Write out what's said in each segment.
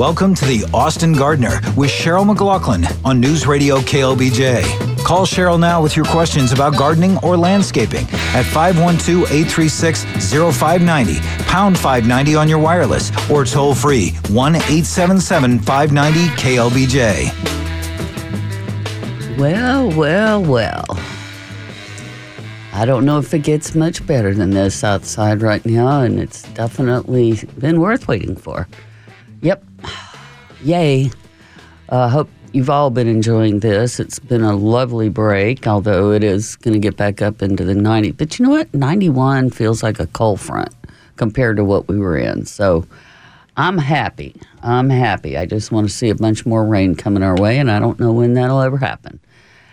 Welcome to the Austin Gardener with Cheryl McLaughlin on News Radio KLBJ. Call Cheryl now with your questions about gardening or landscaping at 512 836 0590, pound 590 on your wireless, or toll free 1 877 590 KLBJ. Well, well, well. I don't know if it gets much better than this outside right now, and it's definitely been worth waiting for. Yay. I uh, hope you've all been enjoying this. It's been a lovely break, although it is going to get back up into the 90s. But you know what? 91 feels like a cold front compared to what we were in. So I'm happy. I'm happy. I just want to see a bunch more rain coming our way, and I don't know when that'll ever happen.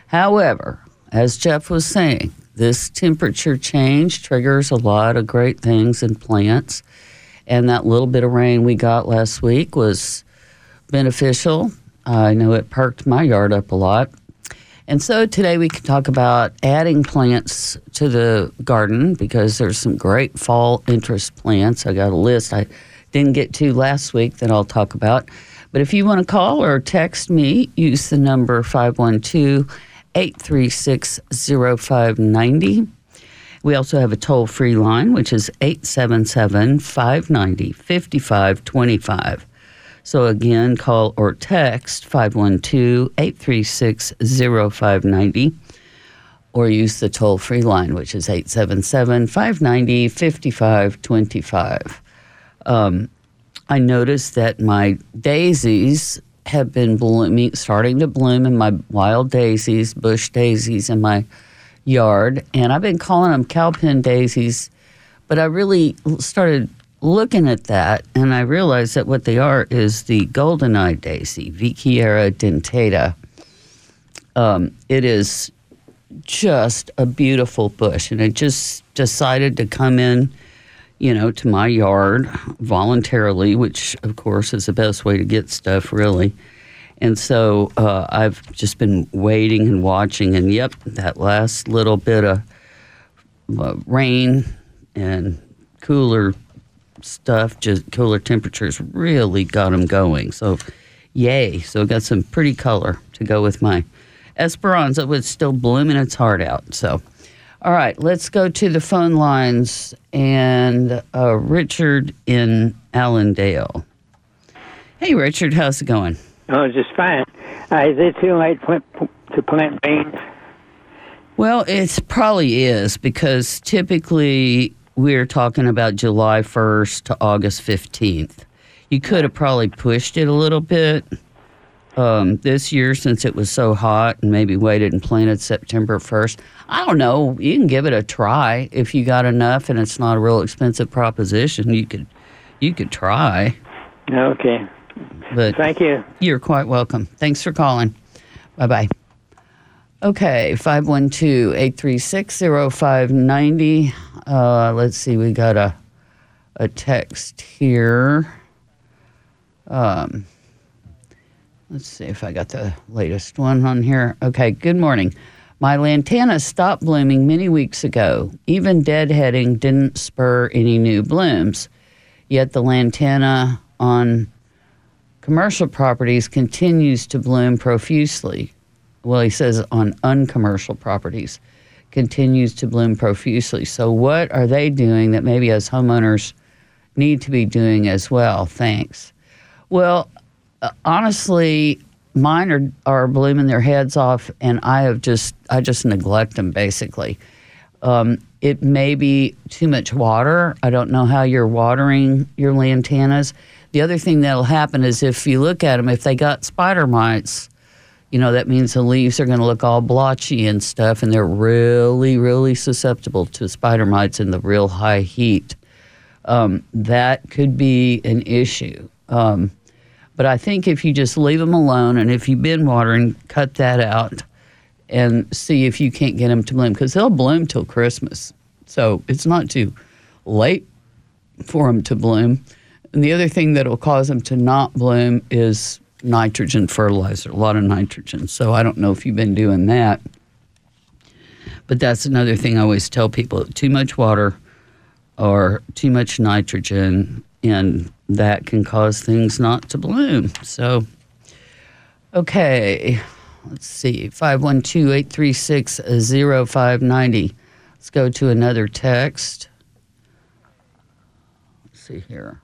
However, as Jeff was saying, this temperature change triggers a lot of great things in plants. And that little bit of rain we got last week was beneficial. I know it perked my yard up a lot. And so today we can talk about adding plants to the garden because there's some great fall interest plants. I got a list I didn't get to last week that I'll talk about. But if you want to call or text me, use the number 512 836 0590. We also have a toll free line, which is 877 590 5525. So again, call or text 512 836 0590 or use the toll free line, which is 877 590 5525. Um, I noticed that my daisies have been blooming, starting to bloom in my wild daisies, bush daisies in my yard, and I've been calling them cowpen daisies. But I really started looking at that, and I realized that what they are is the golden-eye daisy, Viguiera dentata. Um, it is just a beautiful bush, and it just decided to come in you know, to my yard voluntarily, which of course is the best way to get stuff, really. And so uh, I've just been waiting and watching, and yep, that last little bit of uh, rain and cooler stuff, just cooler temperatures, really got them going. So, yay! So I got some pretty color to go with my Esperanza, is still blooming its heart out. So. All right, let's go to the phone lines and uh, Richard in Allandale. Hey, Richard, how's it going? Oh, just fine. Uh, is it too late to plant beans? Well, it probably is because typically we're talking about July 1st to August 15th. You could have probably pushed it a little bit um, this year since it was so hot and maybe waited and planted September 1st. I don't know. You can give it a try if you got enough and it's not a real expensive proposition. You could you could try. Okay. But thank you. You're quite welcome. Thanks for calling. Bye bye. Okay, 512 836 0590. Uh, let's see, we got a, a text here. Um, Let's see if I got the latest one on here. Okay, good morning. My lantana stopped blooming many weeks ago. Even deadheading didn't spur any new blooms. Yet the lantana on commercial properties continues to bloom profusely. Well, he says on uncommercial properties continues to bloom profusely. So, what are they doing that maybe as homeowners need to be doing as well? Thanks. Well, uh, honestly, mine are, are blooming their heads off, and I have just I just neglect them basically. Um, it may be too much water. I don't know how you're watering your lantanas. The other thing that'll happen is if you look at them, if they got spider mites, you know that means the leaves are going to look all blotchy and stuff, and they're really, really susceptible to spider mites in the real high heat. Um, that could be an issue. Um, but I think if you just leave them alone and if you've been watering, cut that out and see if you can't get them to bloom because they'll bloom till Christmas. So it's not too late for them to bloom. And the other thing that will cause them to not bloom is nitrogen fertilizer, a lot of nitrogen. So I don't know if you've been doing that. But that's another thing I always tell people too much water or too much nitrogen and that can cause things not to bloom. So, okay, let's see 512 836 0590. Let's go to another text. Let's see here.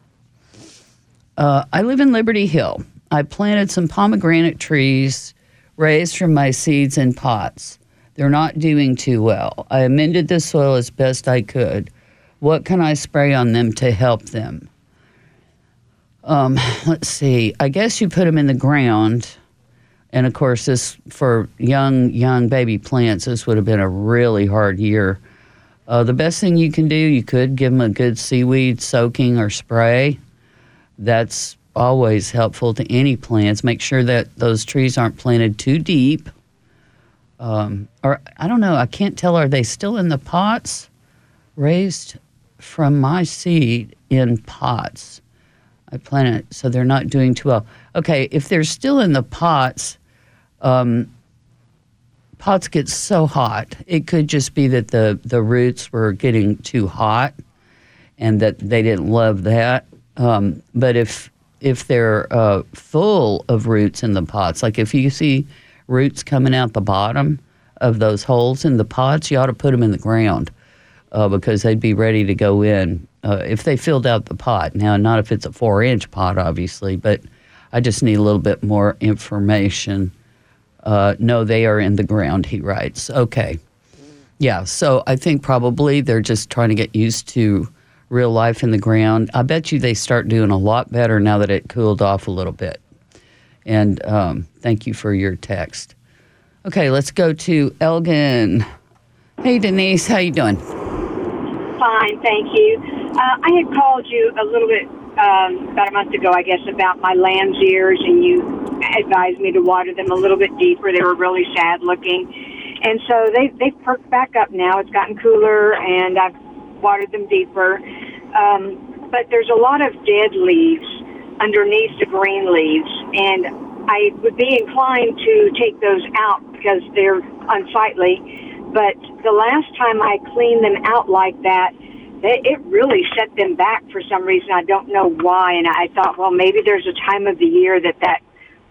Uh, I live in Liberty Hill. I planted some pomegranate trees raised from my seeds in pots. They're not doing too well. I amended the soil as best I could. What can I spray on them to help them? Um, let's see. I guess you put them in the ground. And of course, this for young, young baby plants, this would have been a really hard year. Uh, the best thing you can do, you could give them a good seaweed soaking or spray. That's always helpful to any plants. Make sure that those trees aren't planted too deep. Um, or I don't know, I can't tell. Are they still in the pots? Raised from my seed in pots. I planted so they're not doing too well. Okay, if they're still in the pots, um, pots get so hot. It could just be that the, the roots were getting too hot and that they didn't love that. Um, but if if they're uh, full of roots in the pots, like if you see roots coming out the bottom of those holes in the pots, you ought to put them in the ground uh, because they'd be ready to go in uh, if they filled out the pot. Now, not if it's a four inch pot, obviously, but I just need a little bit more information. Uh, no, they are in the ground, he writes. Okay. Yeah, so I think probably they're just trying to get used to real life in the ground. I bet you they start doing a lot better now that it cooled off a little bit. And um, thank you for your text. Okay, let's go to Elgin. Hey Denise, how you doing? Fine, thank you. Uh, I had called you a little bit um, about a month ago, I guess, about my lamb's ears, and you advised me to water them a little bit deeper. They were really sad looking, and so they they've perked back up now. It's gotten cooler, and I've watered them deeper. Um, but there's a lot of dead leaves underneath the green leaves, and I would be inclined to take those out because they're unsightly. But the last time I cleaned them out like that, it really set them back for some reason. I don't know why. And I thought, well, maybe there's a time of the year that that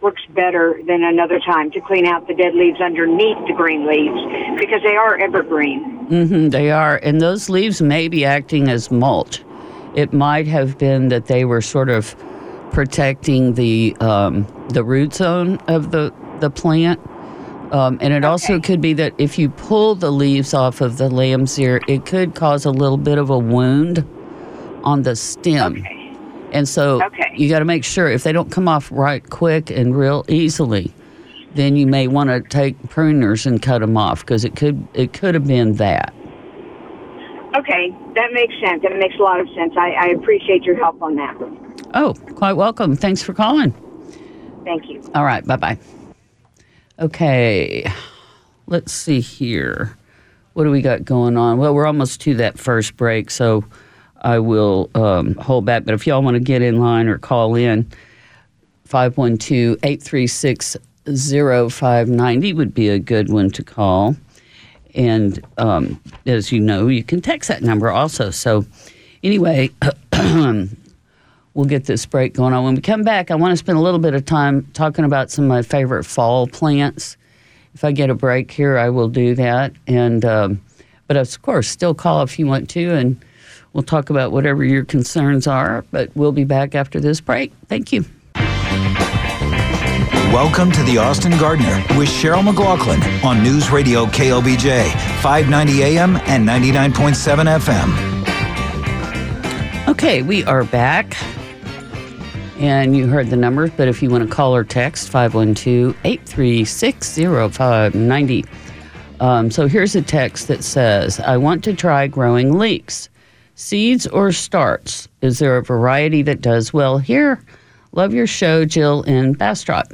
works better than another time to clean out the dead leaves underneath the green leaves because they are evergreen. Mm-hmm, they are. And those leaves may be acting as mulch. It might have been that they were sort of protecting the um, the root zone of the, the plant. Um, and it okay. also could be that if you pull the leaves off of the lamb's ear, it could cause a little bit of a wound on the stem. Okay. And so okay. you got to make sure if they don't come off right quick and real easily, then you may want to take pruners and cut them off because it could it could have been that. Okay, that makes sense. That makes a lot of sense. I, I appreciate your help on that. Oh, quite welcome. Thanks for calling. Thank you. All right. Bye bye. Okay. Let's see here. What do we got going on? Well, we're almost to that first break, so I will um, hold back. But if y'all want to get in line or call in, 512 836 0590 would be a good one to call. And um, as you know, you can text that number also. So, anyway, we'll get this break going on. When we come back, I want to spend a little bit of time talking about some of my favorite fall plants. If I get a break here, I will do that. And um, but of course, still call if you want to, and we'll talk about whatever your concerns are. But we'll be back after this break. Thank you. Welcome to the Austin Gardener with Cheryl McLaughlin on News Radio KLBJ, 590 AM and 99.7 FM. Okay, we are back. And you heard the numbers, but if you want to call or text, 512 836 0590. Um, so here's a text that says, I want to try growing leeks. Seeds or starts? Is there a variety that does well here? Love your show, Jill in Bastrop.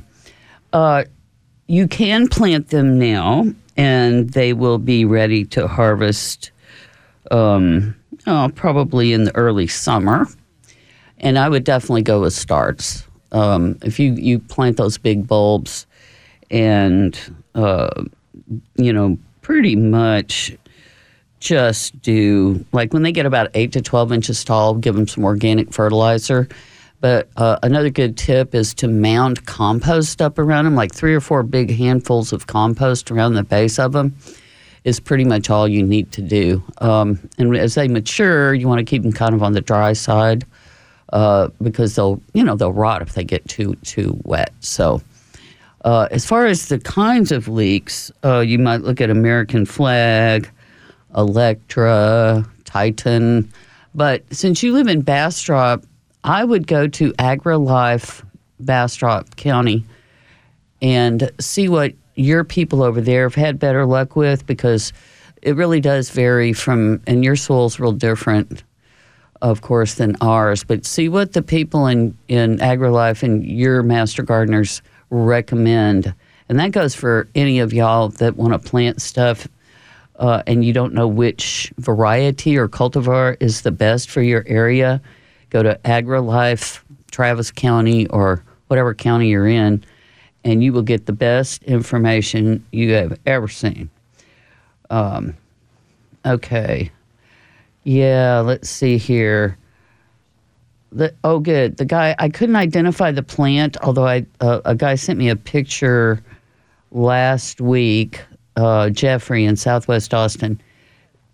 Uh, you can plant them now, and they will be ready to harvest um, oh, probably in the early summer. And I would definitely go with starts. Um, if you, you plant those big bulbs and, uh, you know, pretty much just do like when they get about eight to 12 inches tall, give them some organic fertilizer. But uh, another good tip is to mound compost up around them, like three or four big handfuls of compost around the base of them is pretty much all you need to do. Um, and as they mature, you want to keep them kind of on the dry side uh, because they'll, you know, they'll rot if they get too too wet. So, uh, as far as the kinds of leeks, uh, you might look at American Flag, Electra, Titan. But since you live in Bastrop, I would go to AgriLife Bastrop County and see what your people over there have had better luck with because it really does vary from, and your soil's real different, of course, than ours. But see what the people in, in AgriLife and your master gardeners recommend. And that goes for any of y'all that want to plant stuff uh, and you don't know which variety or cultivar is the best for your area. Go to AgriLife, Travis County, or whatever county you're in and you will get the best information you have ever seen. Um, okay. Yeah, let's see here. The, oh, good. The guy, I couldn't identify the plant, although I, uh, a guy sent me a picture last week, uh, Jeffrey in Southwest Austin.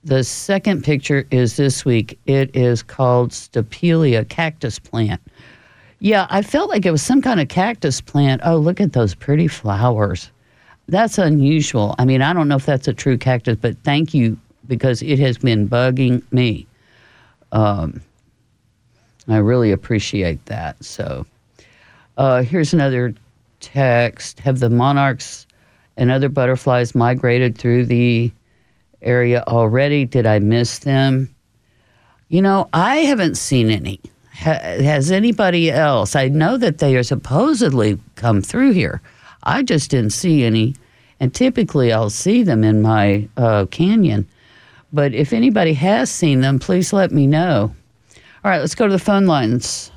The second picture is this week. It is called Stapelia cactus plant. Yeah, I felt like it was some kind of cactus plant. Oh, look at those pretty flowers. That's unusual. I mean, I don't know if that's a true cactus, but thank you because it has been bugging me. Um, I really appreciate that. So, uh, here's another text Have the monarchs and other butterflies migrated through the area already? Did I miss them? You know, I haven't seen any has anybody else? I know that they are supposedly come through here. I just didn't see any, and typically I'll see them in my uh, canyon. But if anybody has seen them, please let me know. All right, let's go to the phone lines.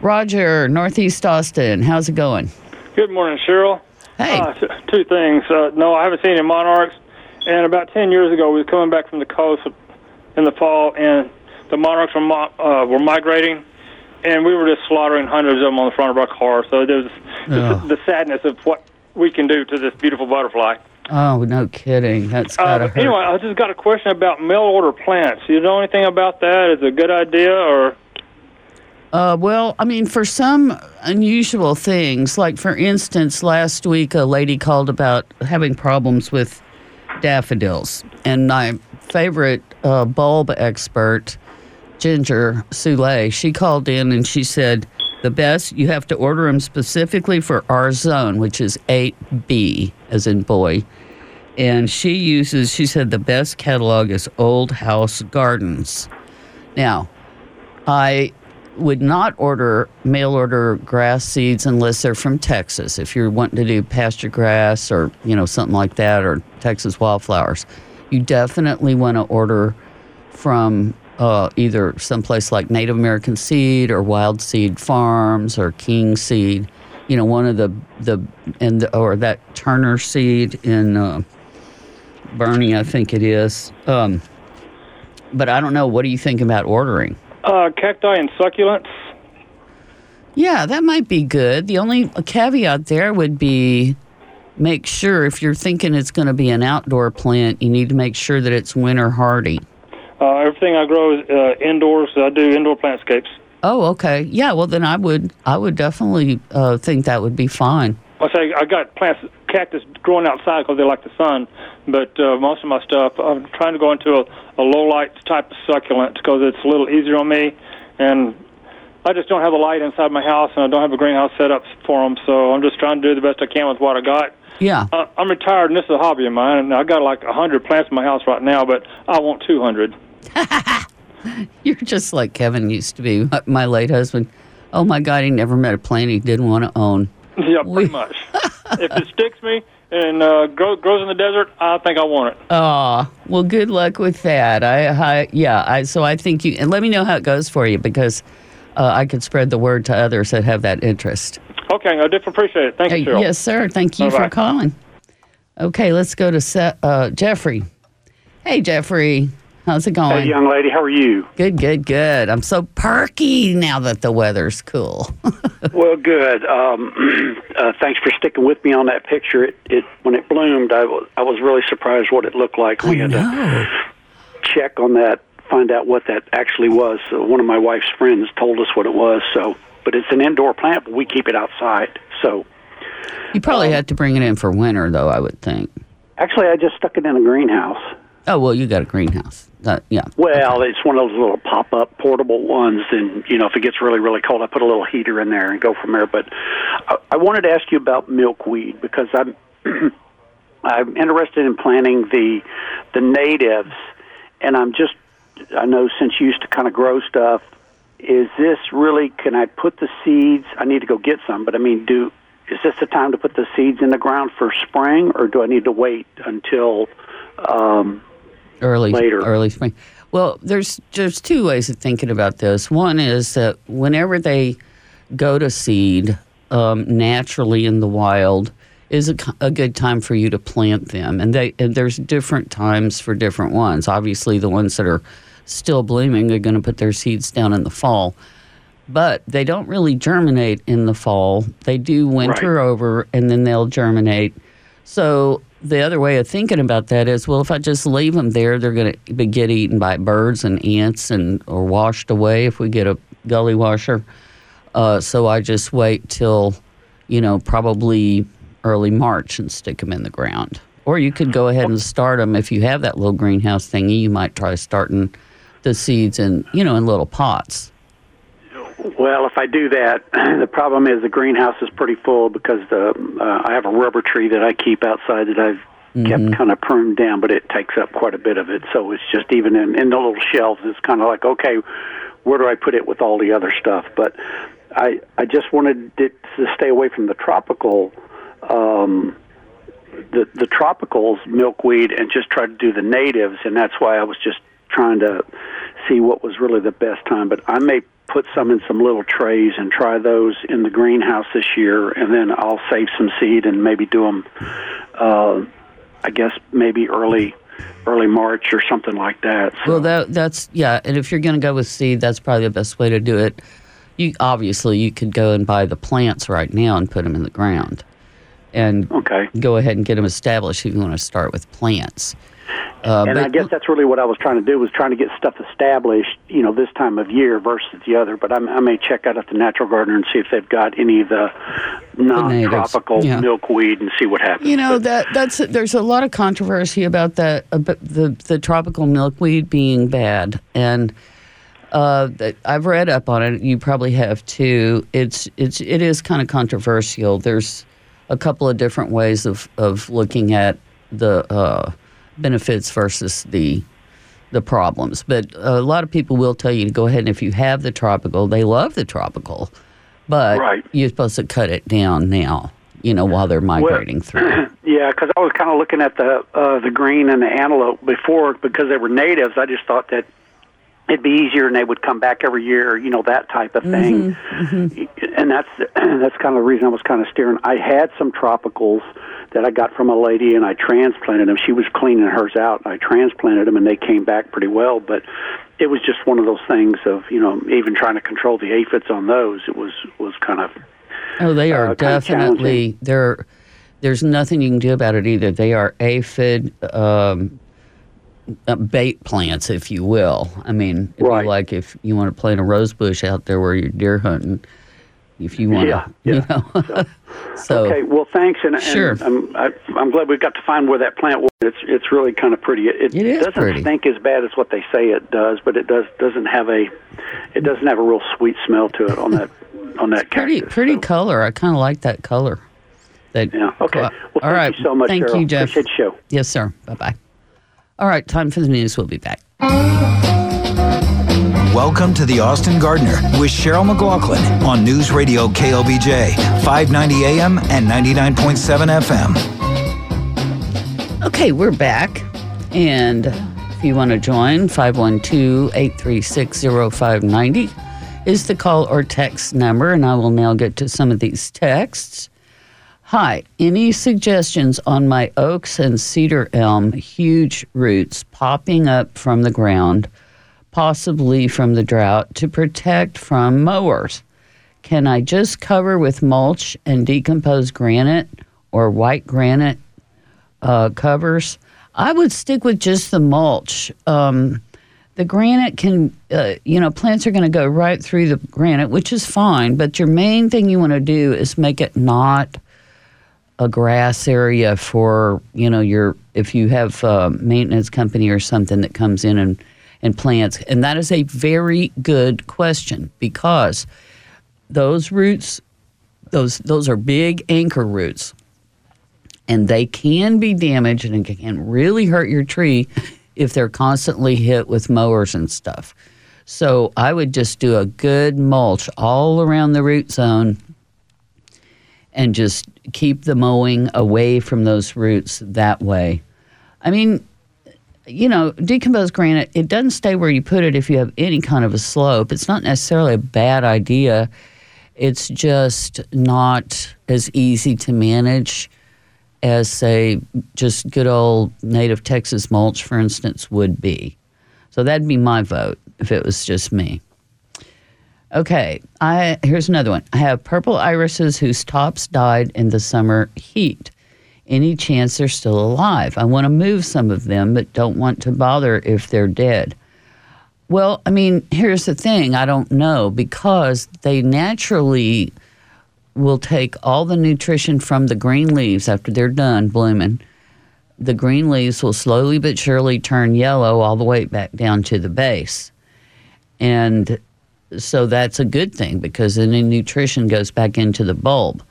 Roger, Northeast Austin, how's it going? Good morning, Cheryl. Hey. Uh, two things. Uh, no, I haven't seen any monarchs. And about 10 years ago, we were coming back from the coast in the fall, and the monarchs were, uh, were migrating, and we were just slaughtering hundreds of them on the front of our car. So there's yeah. the, the sadness of what we can do to this beautiful butterfly. Oh, no kidding. That's uh, gotta uh. Anyway, I just got a question about mail order plants. Do you know anything about that? Is it a good idea or? Uh, well, I mean, for some unusual things, like for instance, last week a lady called about having problems with daffodils, and my favorite uh, bulb expert Ginger Soule, she called in and she said, the best, you have to order them specifically for our zone, which is 8B, as in boy. And she uses, she said, the best catalog is Old House Gardens. Now, I would not order mail order grass seeds unless they're from Texas. If you're wanting to do pasture grass or, you know, something like that, or Texas wildflowers, you definitely want to order from uh, either someplace like Native American Seed or Wild Seed Farms or King Seed. You know, one of the the and the, or that Turner Seed in uh, Boerne, I think it is. Um, but I don't know. What do you think about ordering? Uh, cacti and succulents. Yeah, that might be good. The only caveat there would be make sure if you're thinking it's going to be an outdoor plant, you need to make sure that it's winter hardy. Uh, everything I grow is uh, indoors. I do indoor plantscapes. Oh, okay. Yeah. Well, then I would I would definitely uh, think that would be fine. I say I got plants, cactus growing outside because they like the sun. But uh, most of my stuff, I'm trying to go into a, a low light type of succulent because it's a little easier on me, and I just don't have the light inside my house, and I don't have a greenhouse set up for them. So I'm just trying to do the best I can with what I got. Yeah. Uh, I'm retired, and this is a hobby of mine. And I got like a hundred plants in my house right now, but I want two hundred. You're just like Kevin used to be, my late husband. Oh my God, he never met a plant he didn't want to own. Yeah, pretty we... much. if it sticks me and uh, grow, grows in the desert, I think I want it. Oh, well, good luck with that. I, I yeah, I, so I think you, and let me know how it goes for you because uh, I could spread the word to others that have that interest. Okay, I definitely appreciate it. Thank you, uh, Yes, sir. Thank you Bye-bye. for calling. Okay, let's go to uh, Jeffrey Hey, Jeffrey. How's it going? Hey, young lady, how are you? Good, good, good. I'm so perky now that the weather's cool. well, good. Um, uh, thanks for sticking with me on that picture. It, it when it bloomed, I was I was really surprised what it looked like. I We had know. to check on that, find out what that actually was. So one of my wife's friends told us what it was. So, but it's an indoor plant, but we keep it outside. So, You probably had to bring it in for winter, though. I would think. actually, I just stuck it in a greenhouse. Oh well, you got a greenhouse. That, yeah. Well, it's one of those little pop-up portable ones, and you know, if it gets really, really cold, I put a little heater in there and go from there. But I, I wanted to ask you about milkweed because I'm I'm interested in planting the the natives, and I'm just I know since you used to kind of grow stuff, is this really? Can I put the seeds? I need to go get some, but I mean, do is this the time to put the seeds in the ground for spring, or do I need to wait until? Um, early later. early spring. Well, there's there's two ways of thinking about this. One is that whenever they go to seed um, naturally in the wild is a good time for you to plant them, and they and there's different times for different ones. Obviously, the ones that are still blooming are going to put their seeds down in the fall. But they don't really germinate in the fall. They do winter Right. over and then they'll germinate. So the other way of thinking about that is, well, if I just leave them there, they're going to get eaten by birds and ants and or washed away if we get a gully washer. Uh, so I just wait till, you know, probably early March and stick them in the ground. Or you could go ahead and start them if you have that little greenhouse thingy. You might try starting the seeds in, you know, in little pots. Well, if I do that, the problem is the greenhouse is pretty full because the uh, I have a rubber tree that I keep outside that I've kept kind of pruned down, but it takes up quite a bit of it. So it's just even in, in the little shelves, it's kind of like okay, where do I put it with all the other stuff? But I I just wanted it to stay away from the tropical. Um, the the tropicals milkweed and just try to do the natives and that's why I was just trying to see what was really the best time but I may put some in some little trays and try those in the greenhouse this year and then I'll save some seed and maybe do them uh I guess maybe early early March or something like that so, Well, that that's yeah, and if you're going to go with seed, that's probably the best way to do it. You obviously you could go and buy the plants right now and put them in the ground, and okay go ahead and get them established if you want to start with plants. Uh, and but- I guess that's really what I was trying to do was trying to get stuff established, you know, this time of year versus the other. But I'm, I may check out at the Natural Gardener and see if they've got any of the non-tropical yeah. milkweed and see what happens. You know But- that that's there's a lot of controversy about that about the the tropical milkweed being bad, and uh, I've read up on it. You probably have too. It's it's it is kind of controversial. There's a couple of different ways of of looking at the uh, benefits versus the the problems. But a lot of people will tell you to go ahead and if you have the tropical, they love the tropical, but Right. you're supposed to cut it down now. You know, while they're migrating through. Yeah, because I was kind of looking at the uh, the green and the antelope before because they were natives. I just thought that it'd be easier and they would come back every year, you know, that type of thing. And that's that's kind of the reason I was kind of steering. I had some tropicals that I got from a lady and I transplanted them. She was cleaning hers out. And I transplanted them and they came back pretty well, but it was just one of those things of, you know, even trying to control the aphids on those. It was was kind of Oh, they are uh, definitely there. There's nothing you can do about it either. They are aphid um, uh, bait plants, if you will. I mean, Right. like if you want to plant a rose bush out there where you're deer hunting. If you want Yeah, to, yeah. you know. so Okay, well, thanks, and, and Sure. I'm, I, I'm glad we got to find where that plant was. It's it's really kind of pretty. It, It is doesn't pretty. stink as bad as what they say it does, but it does doesn't have a it doesn't have a real sweet smell to it on that on that pretty, cactus, pretty so, color. I kind of like that color. That, Yeah. Okay. Well, Well, all thank right. you so much, Thank Cheryl. you, Jeff. Appreciate the show. Yes, sir. Bye bye. All right, time for the news. We'll be back. Welcome to the Austin Gardener with Cheryl McLaughlin on News Radio KLBJ, 590 AM and 99.7 FM. Okay, we're back. And if you want to join, 512 836 0590 is the call or text number. And I will now get to some of these texts. Hi, any suggestions on my oaks and cedar elm huge roots popping up from the ground, possibly from the drought, to protect from mowers? Can I just cover with mulch and decomposed granite or white granite uh, covers? I would stick with just the mulch. Um, the granite can, uh, you know, plants are going to go right through the granite, which is fine. But your main thing you want to do is make it not a grass area for, you know, your if you have a maintenance company or something that comes in and and plants. And that is a very good question because those roots, those those are big anchor roots, and they can be damaged and can really hurt your tree if they're constantly hit with mowers and stuff. So I would just do a good mulch all around the root zone and just keep the mowing away from those roots that way. I mean, you know, decomposed granite, it doesn't stay where you put it if you have any kind of a slope. It's not necessarily a bad idea. It's just not as easy to manage as, say, just good old native Texas mulch, for instance, would be. So that'd be my vote if it was just me. Okay, I here's another one. I have purple irises whose tops died in the summer heat. Any chance they're still alive? I want to move some of them, but don't want to bother if they're dead. Well, I mean, here's the thing I don't know because they naturally will take all the nutrition from the green leaves after they're done blooming. The green leaves will slowly but surely turn yellow all the way back down to the base. And so that's a good thing because then the nutrition goes back into the bulb.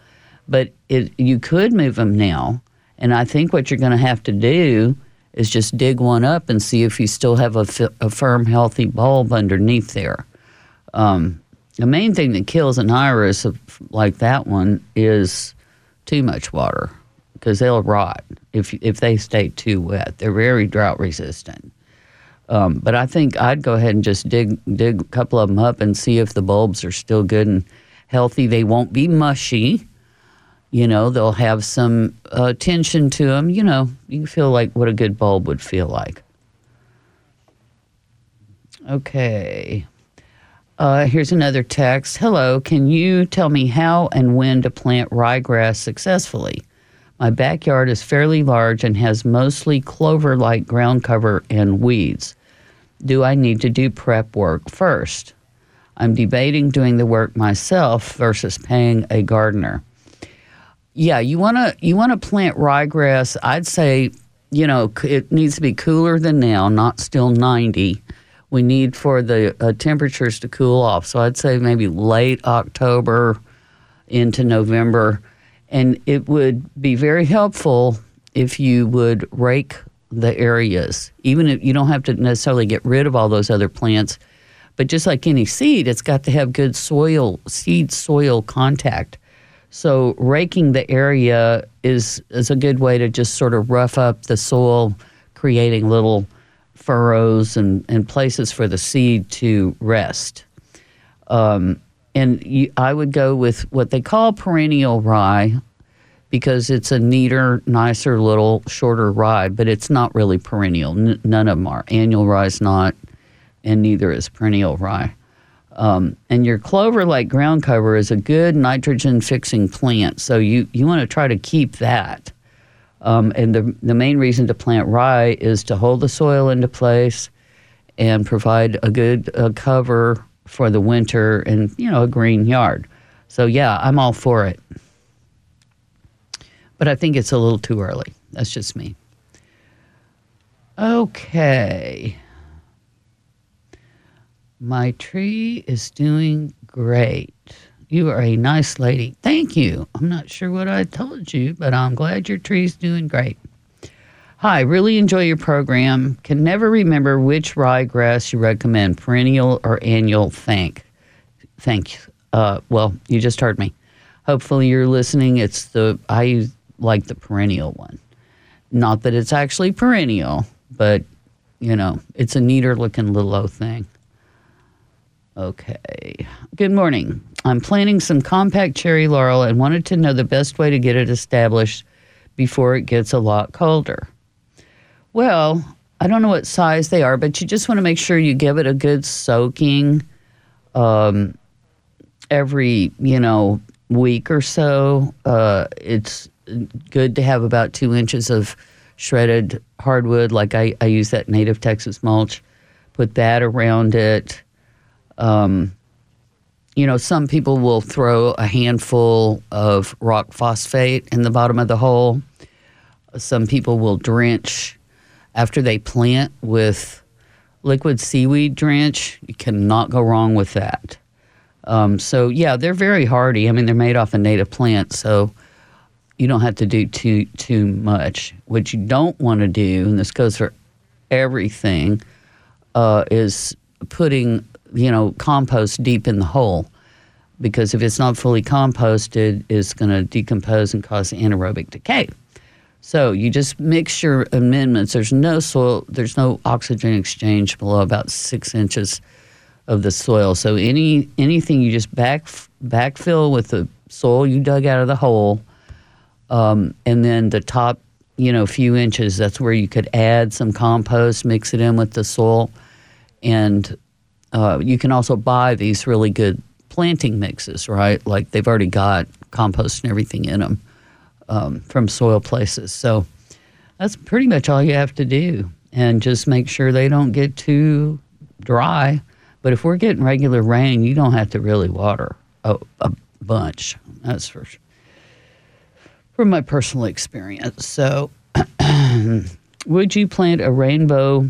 But it, you could move them now. And I think what you're going to have to do is just dig one up and see if you still have a, a firm, healthy bulb underneath there. Um, the main thing that kills an iris of, like that one is too much water because they'll rot if if they stay too wet. They're very drought resistant. Um, but I think I'd go ahead and just dig dig a couple of them up and see if the bulbs are still good and healthy. They won't be mushy. You know, they'll have some uh, tension to them. You know, you feel like what a good bulb would feel like. Okay. Uh, here's another text. Hello, can you tell me how and when to plant ryegrass successfully? My backyard is fairly large and has mostly clover like ground cover and weeds. Do I need to do prep work first? I'm debating doing the work myself versus paying a gardener. Yeah, you want to you want to plant ryegrass. I'd say, you know, it needs to be cooler than now, not still 90 we need for the uh, temperatures to cool off. So I'd say maybe late October into November. And it would be very helpful if you would rake the areas, even if you don't have to necessarily get rid of all those other plants. But just like any seed, it's got to have good soil, seed soil contact. So raking the area is is a good way to just sort of rough up the soil, creating little furrows and, and places for the seed to rest. Um, and you, I would go with what they call perennial rye because it's a neater, nicer, little shorter rye, but it's not really perennial. N- none of them are. Annual rye is not, and neither is perennial rye. Um, and your clover like ground cover is a good nitrogen fixing plant, so you, you want to try to keep that. Um, and the, the main reason to plant rye is to hold the soil into place and provide a good uh, cover for the winter and, you know, a green yard. So, yeah, I'm all for it. But I think it's a little too early. That's just me. Okay. My tree is doing great. You are a nice lady. Thank you. I'm not sure what I told you, but I'm glad your tree's doing great. Hi, really enjoy your program. Can never remember which ryegrass you recommend, perennial or annual. Thank, thank. Uh, well, you just heard me. Hopefully, you're listening. It's the I like the perennial one. Not that it's actually perennial, but you know, it's a neater looking little old thing. Okay. Good morning. I'm planting some compact cherry laurel and wanted to know the best way to get it established before it gets a lot colder. Well, I don't know what size they are, but you just want to make sure you give it a good soaking um, every, you know, week or so. Uh, it's good to have about two inches of shredded hardwood, like I, I use that native Texas mulch, put that around it. Um, you know, some people will throw a handful of rock phosphate in the bottom of the hole. Some people will drench after they plant with liquid seaweed drench. You cannot go wrong with that. Um, so, yeah, they're very hardy. I mean, they're made off a native plant, so you don't have to do too too much. What you don't want to do, and this goes for everything, uh, is putting you know compost deep in the hole because if it's not fully composted, it's going to decompose and cause anaerobic decay. So you just mix your amendments. There's no soil. There's no oxygen exchange below about six inches of the soil. So any anything you just back backfill with the soil you dug out of the hole um, and then the top, you know, few inches, that's where you could add some compost, mix it in with the soil. And uh, you can also buy these really good planting mixes, right? Like they've already got compost and everything in them um, from soil places. So that's pretty much all you have to do. And just make sure they don't get too dry. But if we're getting regular rain, you don't have to really water a, a bunch. That's for sure from my personal experience. So, would you plant a rainbow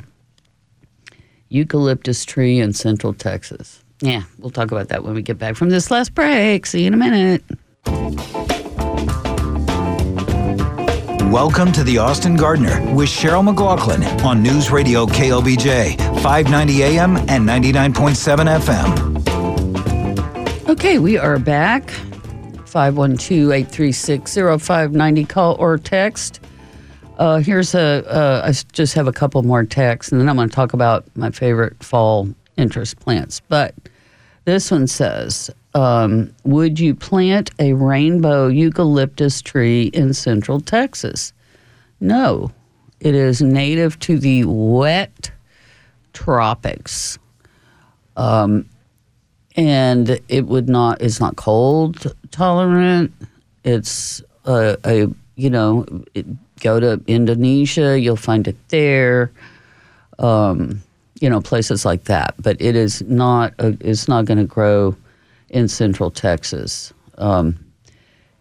eucalyptus tree in central Texas? Yeah, we'll talk about that when we get back from this last break. See you in a minute. Welcome to the Austin Gardener with Cheryl McLaughlin on News Radio KLBJ, 590 AM and 99.7 FM. Okay, we are back. 512 836 0590. Call or text. Uh, here's a. Uh, I just have a couple more texts, and then I'm going to talk about my favorite fall interest plants. But this one says, um, Would you plant a rainbow eucalyptus tree in central Texas? No, it is native to the wet tropics. Um, and it would not it's not cold tolerant it's a, a you know it, go to indonesia you'll find it there um, you know places like that but it is not a, it's not going to grow in central texas um,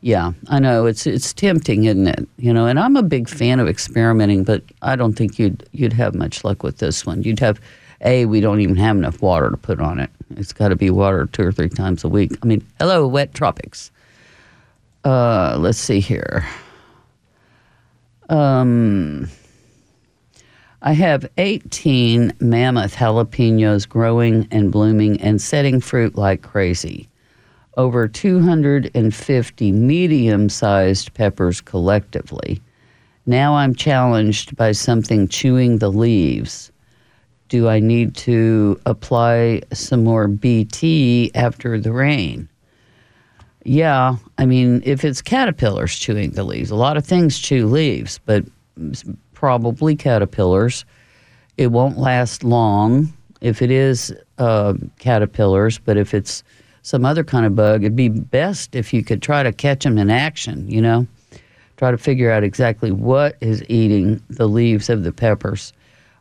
yeah i know it's it's tempting isn't it you know and i'm a big fan of experimenting but i don't think you'd you'd have much luck with this one you'd have a we don't even have enough water to put on it it's got to be watered two or three times a week. I mean, hello, wet tropics. Uh, let's see here. Um, I have 18 mammoth jalapenos growing and blooming and setting fruit like crazy. Over 250 medium sized peppers collectively. Now I'm challenged by something chewing the leaves do I need to apply some more BT after the rain? Yeah, I mean, if it's caterpillars chewing the leaves, a lot of things chew leaves, but probably caterpillars. It won't last long if it is uh, caterpillars, but if it's some other kind of bug, it'd be best if you could try to catch them in action, you know? Try to figure out exactly what is eating the leaves of the peppers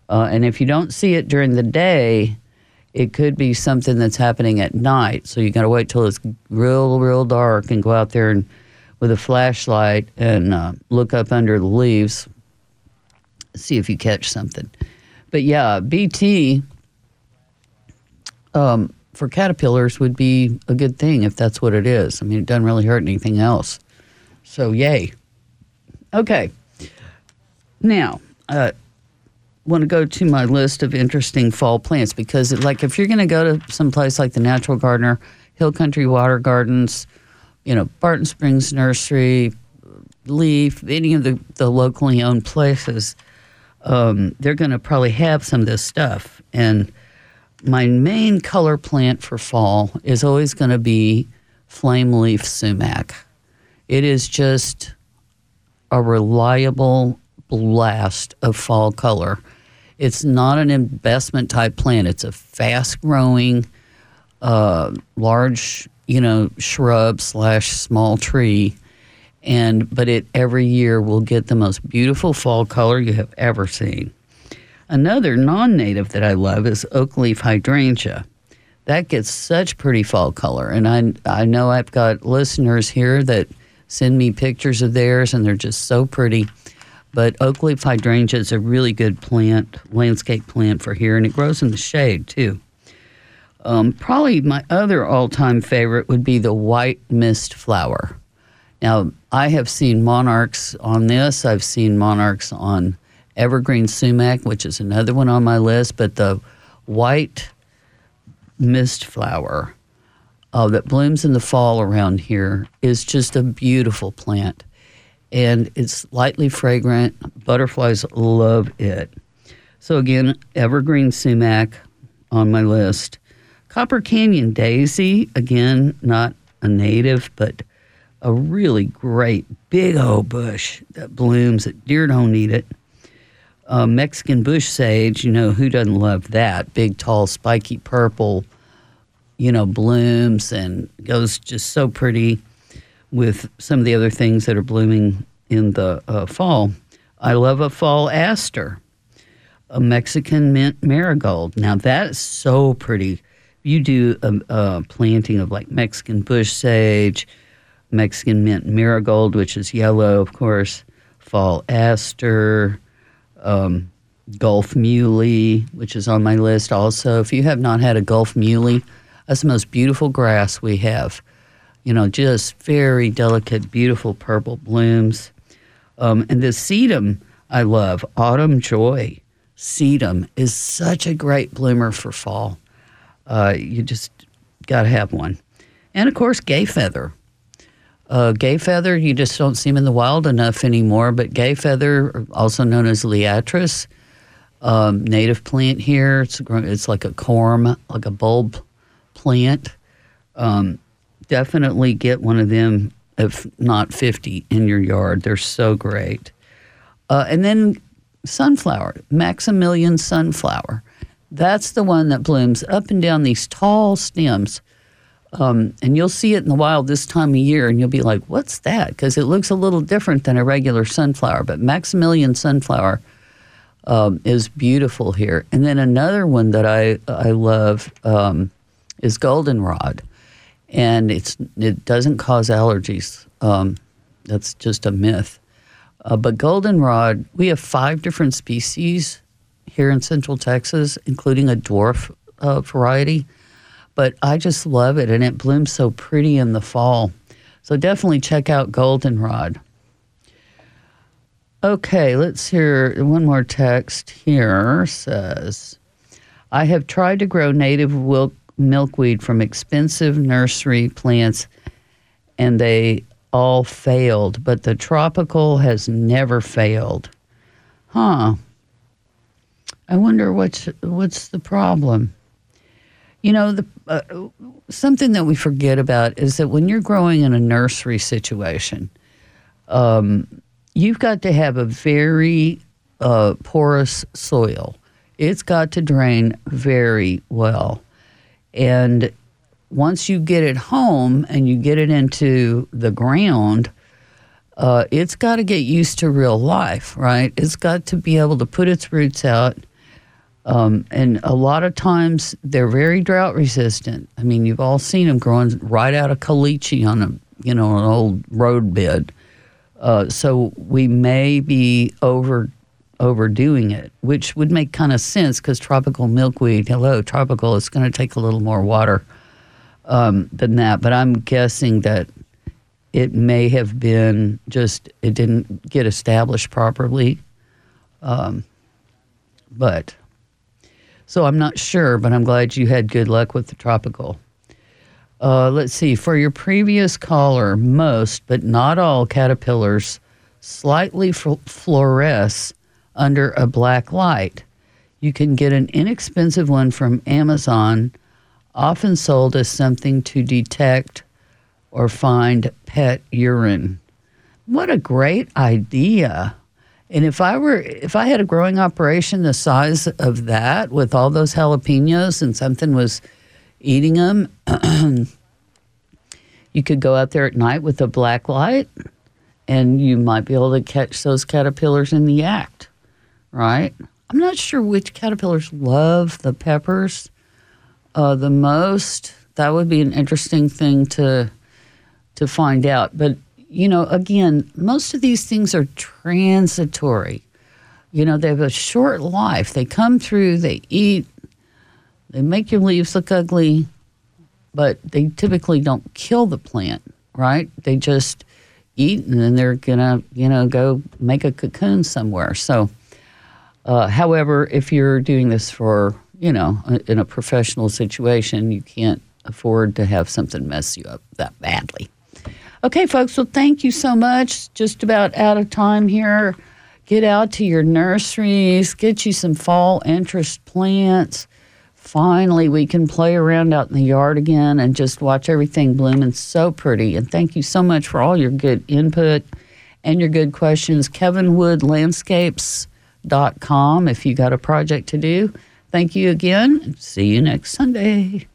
uh, and if you don't see it during the day, it could be something that's happening at night. So you got to wait till it's real, real dark and go out there and with a flashlight and uh, look up under the leaves, see if you catch something. But yeah, BT um, for caterpillars would be a good thing if that's what it is. I mean, it doesn't really hurt anything else. So, yay. Okay. Now, uh, want to go to my list of interesting fall plants because, like, if you're going to go to some place like the Natural Gardener, Hill Country Water Gardens, you know, Barton Springs Nursery, Leaf, any of the, the locally owned places, um, they're going to probably have some of this stuff. And my main color plant for fall is always going to be flame leaf sumac. It is just a reliable blast of fall color. It's not an investment type plant. It's a fast growing, uh, large, you know, shrub slash small tree. And but it every year will get the most beautiful fall color you have ever seen. Another non-native that I love is oak leaf hydrangea. That gets such pretty fall color, and I I know I've got listeners here that send me pictures of theirs, and they're just so pretty. But oak leaf hydrangea is a really good plant, landscape plant for here, and it grows in the shade too. Um, probably my other all time favorite would be the white mist flower. Now, I have seen monarchs on this, I've seen monarchs on evergreen sumac, which is another one on my list, but the white mist flower uh, that blooms in the fall around here is just a beautiful plant and it's lightly fragrant. Butterflies love it. So, again, evergreen sumac on my list. Copper Canyon daisy, again, not a native, but a really great big old bush that blooms that deer don't eat it. Uh, Mexican bush sage, you know, who doesn't love that? Big, tall, spiky purple, you know, blooms and goes just so pretty with some of the other things that are blooming in the uh, fall. I love a fall aster, a Mexican mint marigold. Now that is so pretty. You do a, a planting of like Mexican bush sage, Mexican mint marigold, which is yellow, of course, fall aster, um, Gulf muhly, which is on my list also. If you have not had a Gulf muhly, that's the most beautiful grass we have you know, just very delicate, beautiful purple blooms. Um, and the sedum I love, Autumn Joy. Sedum is such a great bloomer for fall. Uh, you just got to have one. And of course, gay feather. Uh, gay feather, you just don't see them in the wild enough anymore, but gay feather, also known as liatris, um, native plant here. It's, it's like a corm, like a bulb plant. Um, definitely get one of them, if not 50, in your yard. They're so great. Uh, and then sunflower, Maximilian sunflower. That's the one that blooms up and down these tall stems. Um, and you'll see it in the wild this time of year, and you'll be like, what's that? Because it looks a little different than a regular sunflower. But Maximilian sunflower um, is beautiful here. And then another one that I, I love um, is goldenrod and it's it doesn't cause allergies. Um, that's just a myth. Uh, but goldenrod, we have five different species here in Central Texas, including a dwarf uh, variety. But I just love it, and it blooms so pretty in the fall. So definitely check out goldenrod. Okay, let's hear one more text here. Says, I have tried to grow native wilk milkweed from expensive nursery plants and they all failed, but the tropical has never failed. Huh. I wonder what's what's the problem. You know, the uh, something that we forget about is that when you're growing in a nursery situation, um, you've got to have a very uh, porous soil. It's got to drain very well. And once you get it home and you get it into the ground, uh, it's got to get used to real life, right? It's got to be able to put its roots out. Um, and a lot of times they're very drought resistant. I mean, you've all seen them growing right out of caliche on a you know an old road bed. Uh, so we may be over overdoing it, which would make kind of sense because tropical milkweed, hello, tropical, it's going to take a little more water um, than that. But I'm guessing that it may have been just, it didn't get established properly. Um, but, so I'm not sure, but I'm glad you had good luck with the tropical. Uh, let's see, for your previous caller, most, but not all caterpillars slightly fluoresce under a black light. You can get an inexpensive one from Amazon, often sold as something to detect or find pet urine. What a great idea. And if I were if I had a growing operation the size of that with all those jalapenos and something was eating them, you could go out there at night with a black light and you might be able to catch those caterpillars in the act, right? I'm not sure which caterpillars love the peppers uh, the most. That would be an interesting thing to to find out. But you know, again, most of these things are transitory. You know, they have a short life. They come through, they eat, they make your leaves look ugly, but they typically don't kill the plant, right? They just eat and then they're gonna, you know, go make a cocoon somewhere. So, uh, however, if you're doing this for, you know, in a professional situation, you can't afford to have something mess you up that badly. Okay, folks, well, thank you so much. Just about out of time here. Get out to your nurseries, get you some fall interest plants. Finally, we can play around out in the yard again and just watch everything blooming so pretty. And thank you so much for all your good input and your good questions. KevinWoodLandscapes.com if you got a project to do. Thank you again. See you next Sunday.